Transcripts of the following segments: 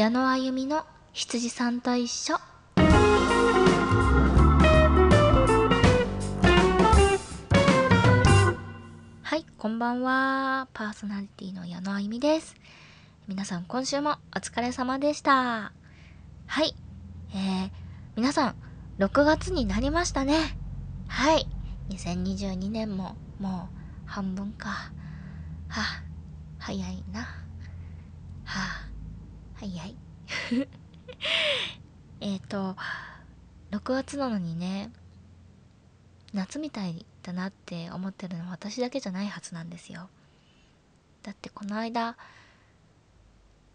矢野あゆみの羊さんと一緒。はいこんばんは。パーソナリティの矢野あゆみです。皆さん今週もお疲れ様でした。はいえー、皆さん6月になりましたね。はい2022年ももう半分か。はあ早いな。はあ。早い。えっと6月なのにね夏みたいだなって思ってるのは私だけじゃないはずなんですよ。だってこの間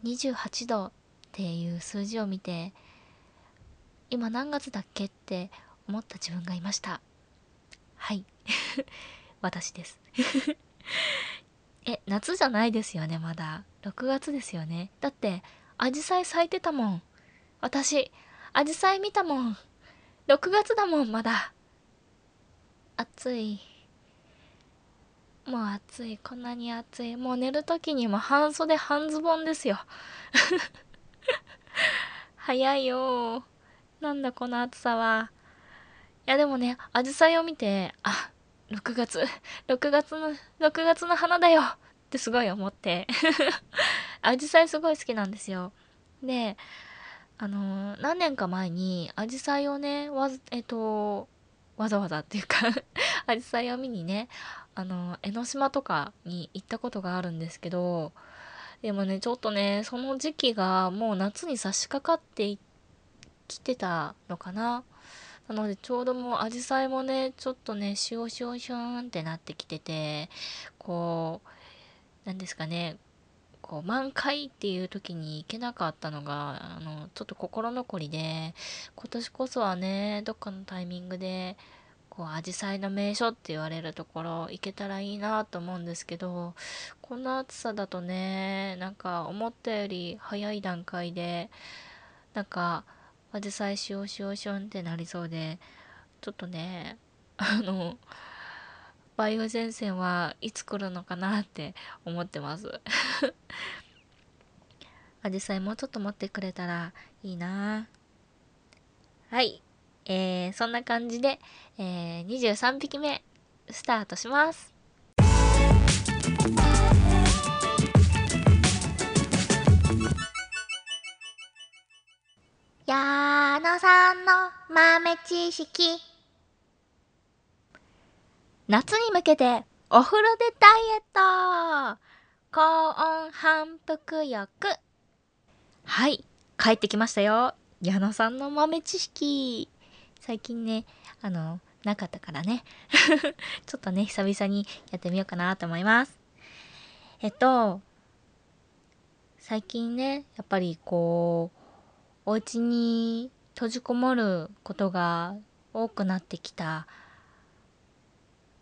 28度っていう数字を見て今何月だっけって思った自分がいました。はい。私です。え夏じゃないですよねまだ。6月ですよね。だってアジサイ咲いてたもん。私アジサイ見たもん。6月だもんまだ。暑い。もう暑い。こんなに暑い。もう寝る時にも半袖半ズボンですよ。早いよ。なんだこの暑さは。いやでもねアジサイを見てあ6月。6月の6月の花だよ。ってすごい思って。アジサイすごい好きなんですよ。であの何年か前にアジサイをねわえっとわざわざっていうか アジサイを見にねあの江ノ島とかに行ったことがあるんですけどでもねちょっとねその時期がもう夏に差し掛かってきてたのかな。なのでちょうどもうアジサイもねちょっとねシュオシュオシューンってなってきててこう何ですかねこう満開っていう時に行けなかったのがあのちょっと心残りで今年こそはねどっかのタイミングでこう紫陽花の名所って言われるところ行けたらいいなと思うんですけどこんな暑さだとねなんか思ったより早い段階でなんか紫陽花しようしようしようってなりそうでちょっとねあの梅雨前線はいつ来るのかなって思ってます。アジサイもうちょっと持ってくれたらいいな。はい。えー、そんな感じで、えー、23匹目スタートします。矢野さんの豆知識。夏に向けてお風呂でダイエット。高温反復浴。はい帰ってきましたよ。矢野さんの豆知識。最近ねあのなかったからね。ちょっとね久々にやってみようかなと思います。えっと最近ねやっぱりこうお家に閉じこもることが多くなってきた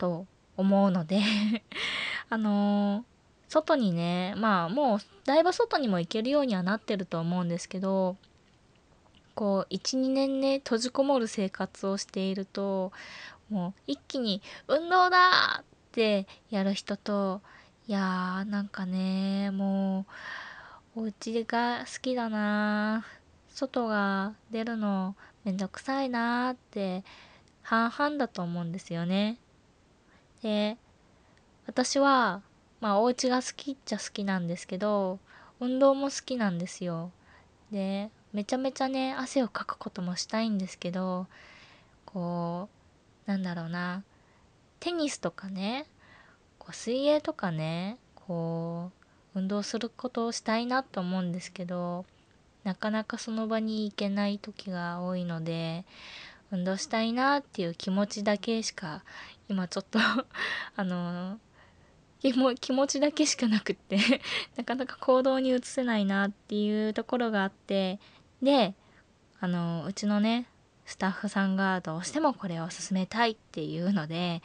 と思うので あのー、外にねまあもうだいぶ外にも行けるようにはなってると思うんですけどこう12年ね閉じこもる生活をしているともう一気に「運動だ!」ってやる人といやーなんかねもうお家が好きだな外が出るのめんどくさいなーって半々だと思うんですよね。で私はまあお家が好きっちゃ好きなんですけど運動も好きなんですよ。でめちゃめちゃね汗をかくこともしたいんですけどこうなんだろうなテニスとかねこう水泳とかねこう運動することをしたいなと思うんですけどなかなかその場に行けない時が多いので運動したいなっていう気持ちだけしか今ちょっと あの気も気持ちだけしかなくって なかなか行動に移せないなっていうところがあってであのうちのねスタッフさんがどうしてもこれを進めたいっていうので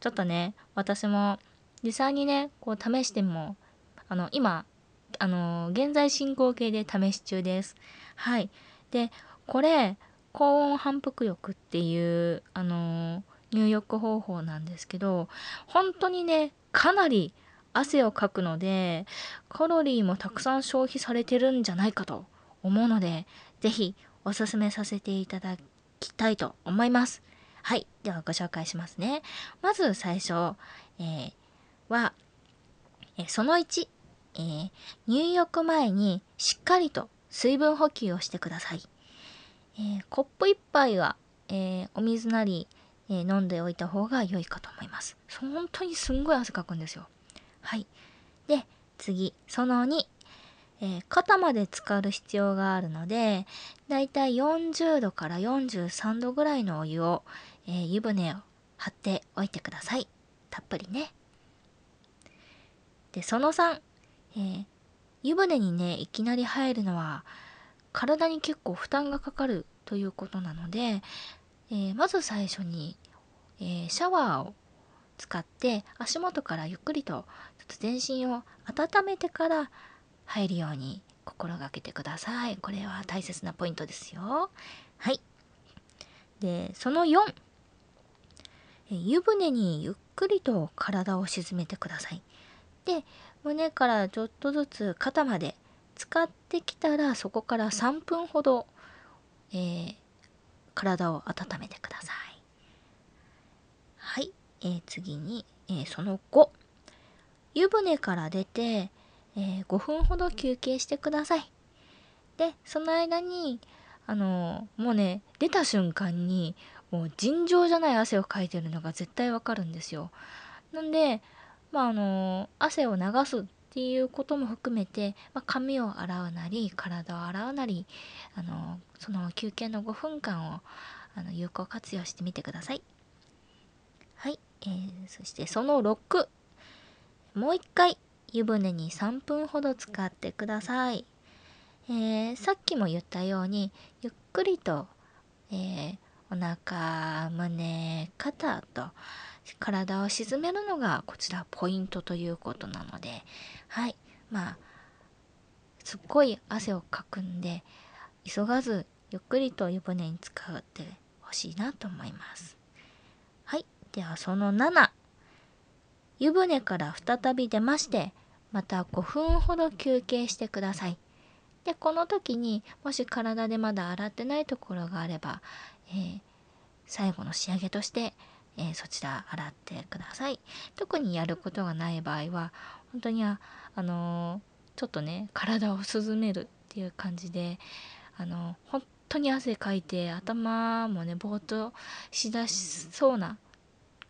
ちょっとね私も実際にねこう試してもあの今あの現在進行形で試し中です。はい。でこれ高温反復浴っていうあの入浴方法なんですけど本当にねかなり汗をかくのでカロリーもたくさん消費されてるんじゃないかと思うので、ぜひおすすめさせていただきたいと思います。はい。ではご紹介しますね。まず最初、えー、は、えその1、えー、入浴前にしっかりと水分補給をしてください。えー、コップ1杯は、え、お水なり、え飲んでおいた方が良いかと思います。本当にすんごい汗かくんですよ。はい。で、次、その2、えー、肩まで浸かる必要があるので、だいたい40度から43度ぐらいのお湯を、えー、湯船を張っておいてください。たっぷりね。で、その3、えー、湯船にね、いきなり入るのは、体に結構負担がかかるということなので、えー、まず最初に、えー、シャワーを使って足元からゆっくりとちょっと全身を温めてから入るように心がけてください。これは大切なポイントですよ。はい。で、その4、湯船にゆっくりと体を沈めてください。で、胸からちょっとずつ肩まで使ってきたらそこから3分ほど、えー、体を温めてください。はい。えー、次に、えー、その5。湯船から出て、え5分ほど休憩してください。で、その間に、あのもうね、出た瞬間に、もう尋常じゃない汗をかいてるのが絶対わかるんですよ。なんで、まあ、あの汗を流すっていうことも含めて、まあ、髪を洗うなり体を洗うなりあのその休憩の5分間をあの有効活用してみてください。はい、えー、そしてその6もう一回湯船に3分ほど使ってください。えー、さっきも言ったようにゆっくりと、えー、お腹胸肩と体を沈めるのがこちらポイントということなのではい。まあすっごい汗をかくんで急がずゆっくりと湯船に使ってほしいなと思います。はい。ではその7湯船から再び出ましてまた5分ほど休憩してください。でこの時にもし体でまだ洗ってないところがあれば、えー、最後の仕上げとしてえー、そちら洗ってください。特にやることがない場合は本当にあ、あのー、ちょっとね体を涼めるっていう感じで、あのー、本当に汗かいて頭もねぼーっとしだしそうな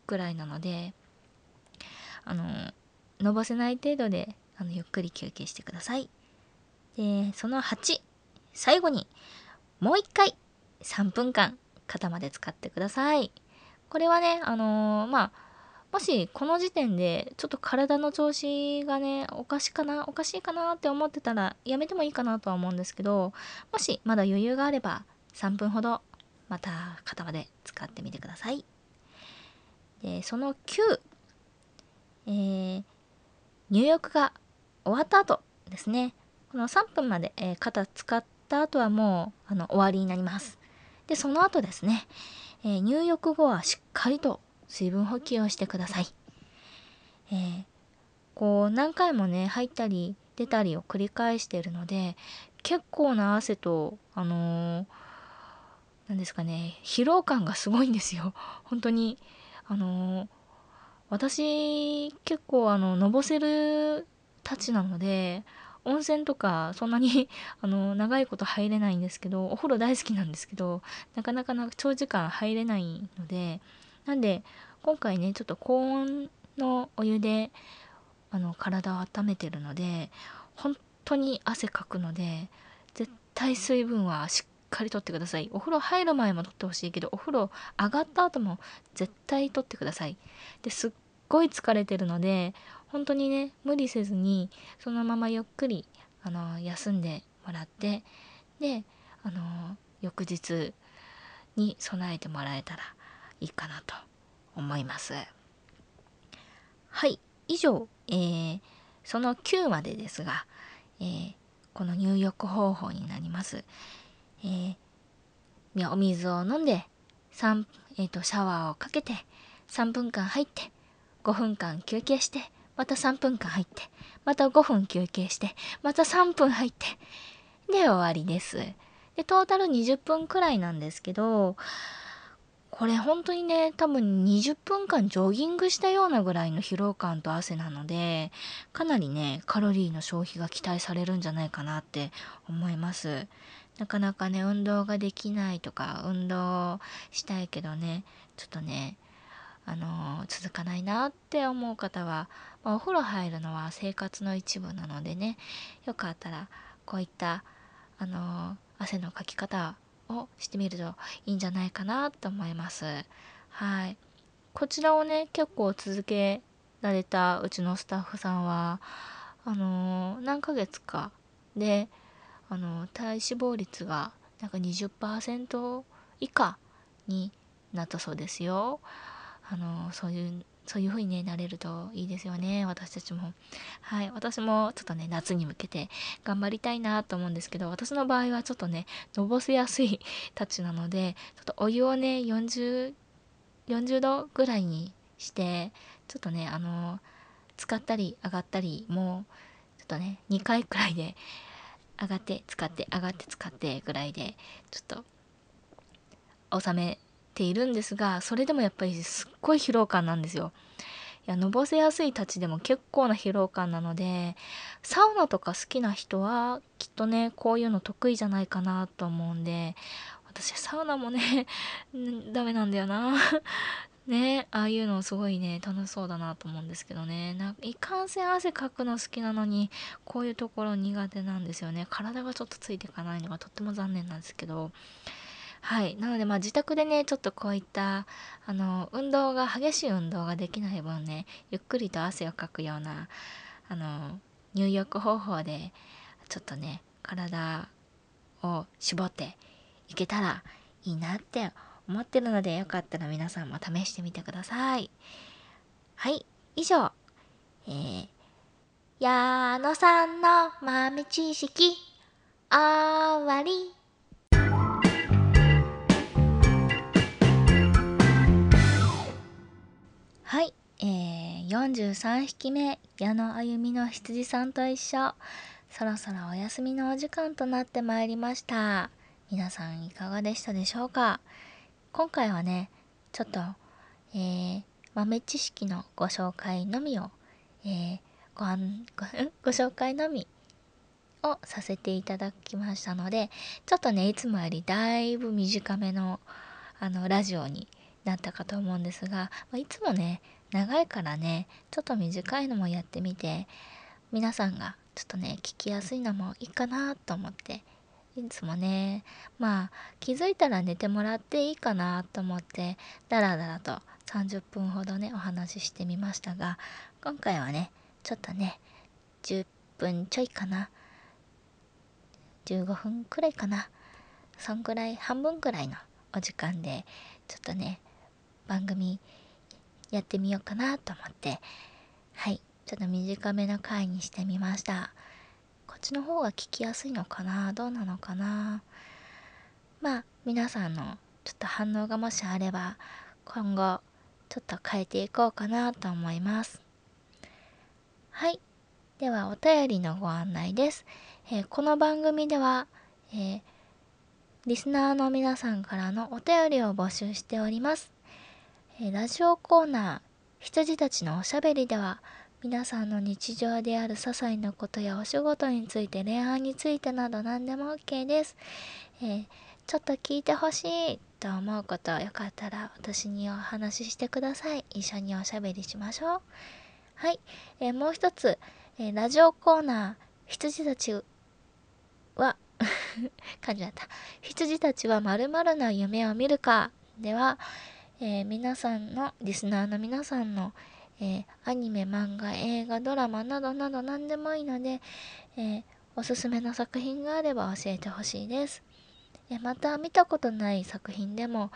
ぐらいなので、あの伸ばせない程度であのゆっくり休憩してください。でその8最後にもう一回3分間肩まで使ってください。これはね、あのー、まあ、もしこの時点でちょっと体の調子がね、おかしかな、おかしいかなって思ってたらやめてもいいかなとは思うんですけど、もしまだ余裕があれば3分ほどまた肩まで使ってみてください。で、その9、えー、入浴が終わった後ですね、この3分まで、えー、肩使った後はもうあの終わりになります。で、その後ですね、えー、入浴後はしっかりと水分補給をしてください。えー、こう何回もね入ったり出たりを繰り返しているので結構な汗とあの何、ー、ですかね疲労感がすごいんですよ 本当にあのー、私結構あののぼせるたちなので温泉とかそんなに あの長いこと入れないんですけどお風呂大好きなんですけどなかなか長時間入れないのでなんで今回ねちょっと高温のお湯であの体を温めてるので本当に汗かくので絶対水分はしっかりとってください。お風呂入る前も取ってほしいけどお風呂上がった後も絶対取ってください。ですっごい疲れてるので本当にね無理せずにそのままゆっくりあの休んでもらってであの翌日に備えてもらえたらいいかなと思います。はい以上、えー、その9までですが、えー、この入浴方法になります、えー、お水を飲んで3、えーとシャワーをかけて3分間入って5分間休憩してまた3分間入って、また5分休憩して、また3分入って、で終わりです。で、トータル20分くらいなんですけど、これ本当にね、多分20分間ジョギングしたようなぐらいの疲労感と汗なので、かなりね、カロリーの消費が期待されるんじゃないかなって思います。なかなかね、運動ができないとか、運動したいけどね、ちょっとね、あの続かないなって思う方は、まあ、お風呂入るのは生活の一部なのでね、よかったら、こういった、あの汗のかき方をしてみるといいんじゃないかなと思います。はい。こちらをね、結構続けられたうちのスタッフさんは、あの、何ヶ月かで、あの、体脂肪率がなんか20%以下になったそうですよ。あの、そういうそういう風にね、なれるといいですよね。私たちも。はい。私もちょっとね、夏に向けて頑張りたいなと思うんですけど、私の場合はちょっとね、のぼせやすいたちなので、ちょっとお湯をね、40、40度ぐらいにして、ちょっとね、あの、使ったり上がったり、もう、ちょっとね、2回くらいで、上がって使って上がって使ってぐらいでちょっと収めているんですがそれでもやっぱりすっごい疲労感なんですよ。いやのぼせやすい立ちでも結構な疲労感なのでサウナとか好きな人はきっとねこういうの得意じゃないかなと思うんで私サウナもね ダメなんだよな。ねああいうのすごいね楽しそうだなと思うんですけどね。ないかんせん汗かくの好きなのにこういうところ苦手なんですよね。体がちょっとついていかないのがとっても残念なんですけど。はい。なので、まあ自宅でね、ちょっとこういった、あの、運動が、激しい運動ができない分ね、ゆっくりと汗をかくような、あの、入浴方法で、ちょっとね、体を絞っていけたらいいなって思ってるので、よかったら皆さんも試してみてください。はい。以上、えー、矢野さんの豆知識、終わり。はい、えー、43匹目矢野あゆみの羊さんと一緒。そろそろお休みのお時間となってまいりました。皆さんいかがでしたでしょうか？今回はねちょっと、えー、豆知識のご紹介のみを、えー、ごごご紹介のみをさせていただきましたのでちょっとねいつもよりだいぶ短めのあのラジオになったかと思うんですが、まいつもね長いからねちょっと短いのもやってみて皆さんがちょっとね聞きやすいのもいいかなと思っていつもねまあ気づいたら寝てもらっていいかなと思ってダラダラと30分ほどねお話ししてみましたが今回はねちょっとね10分ちょいかな。15分くらいかな。そんくらい半分くらいのお時間でちょっとね番組やってみようかなと思って。はい。ちょっと短めの回にしてみました。こっちの方が聞きやすいのかな？どうなのかな？まあ皆さんのちょっと反応がもしあれば今後ちょっと変えていこうかなと思います。はい。ではお便りのご案内です、えー、この番組では、えー、リスナーの皆さんからのお便りを募集しております。ラジオコーナー羊たちのおしゃべりでは皆さんの日常である些細なことやお仕事について恋愛についてなど何でも OK です、えー、ちょっと聞いてほしいと思うことよかったら私にお話ししてください。一緒におしゃべりしましょう。はい、えー、もう一つ、えー、ラジオコーナー羊たちは 感じだった。羊たちはまるな夢を見るか。では、えー、皆さんの、リスナーの皆さんの、えー、アニメ、漫画、映画、ドラマなどなど何でもいいので、えー、おすすめの作品があれば教えてほしいです。えまた、見たことない作品でも、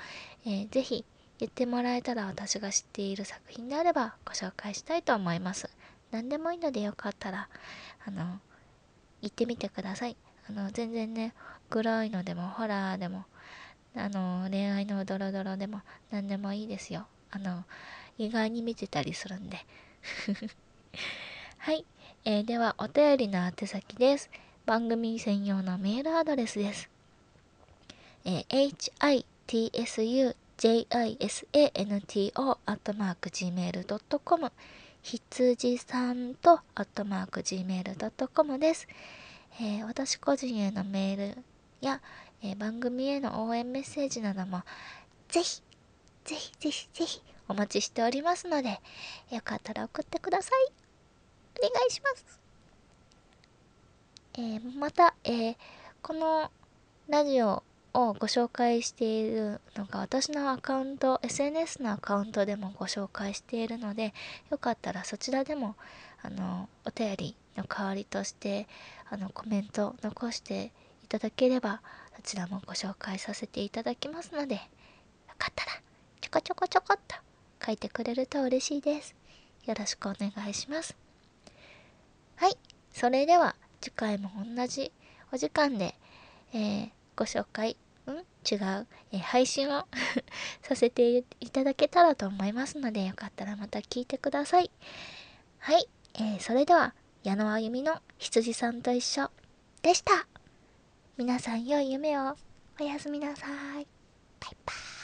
えー、ぜひ言ってもらえたら私が知っている作品であればご紹介したいと思います。何でもいいのでよかったら、あの、言ってみてください。あの、全然ね、グロいのでもホラーでもあの恋愛のドロドロでも何でもいいですよ。あの意外に見てたりするんで。はい、えー、ではお便りの宛先です。番組専用のメールアドレスです。えー hitsujisanto アットマーク gmail.com ひつじさんとアットマーク gmail.com です、えー私個人へのメールや、えー番組への応援メッセージなどもぜひぜひぜひぜひお待ちしておりますのでよかったら送ってください。お願いします。えーまた、えーこのラジオをご紹介しているのが私のアカウント SNS のアカウントでもご紹介しているのでよかったらそちらでもあのお便りの代わりとしてあのコメント残していただければそちらもご紹介させていただきますのでよかったらちょこちょこちょこっと書いてくれると嬉しいです。よろしくお願いします。はい。それでは次回も同じお時間で、えーご紹介ん？違う、えー配信を させていただけたらと思いますのでよかったらまた聞いてください。はい、えーそれでは矢野あゆみの羊さんと一緒でした。皆さん良い夢を。おやすみなさい。バイバイ。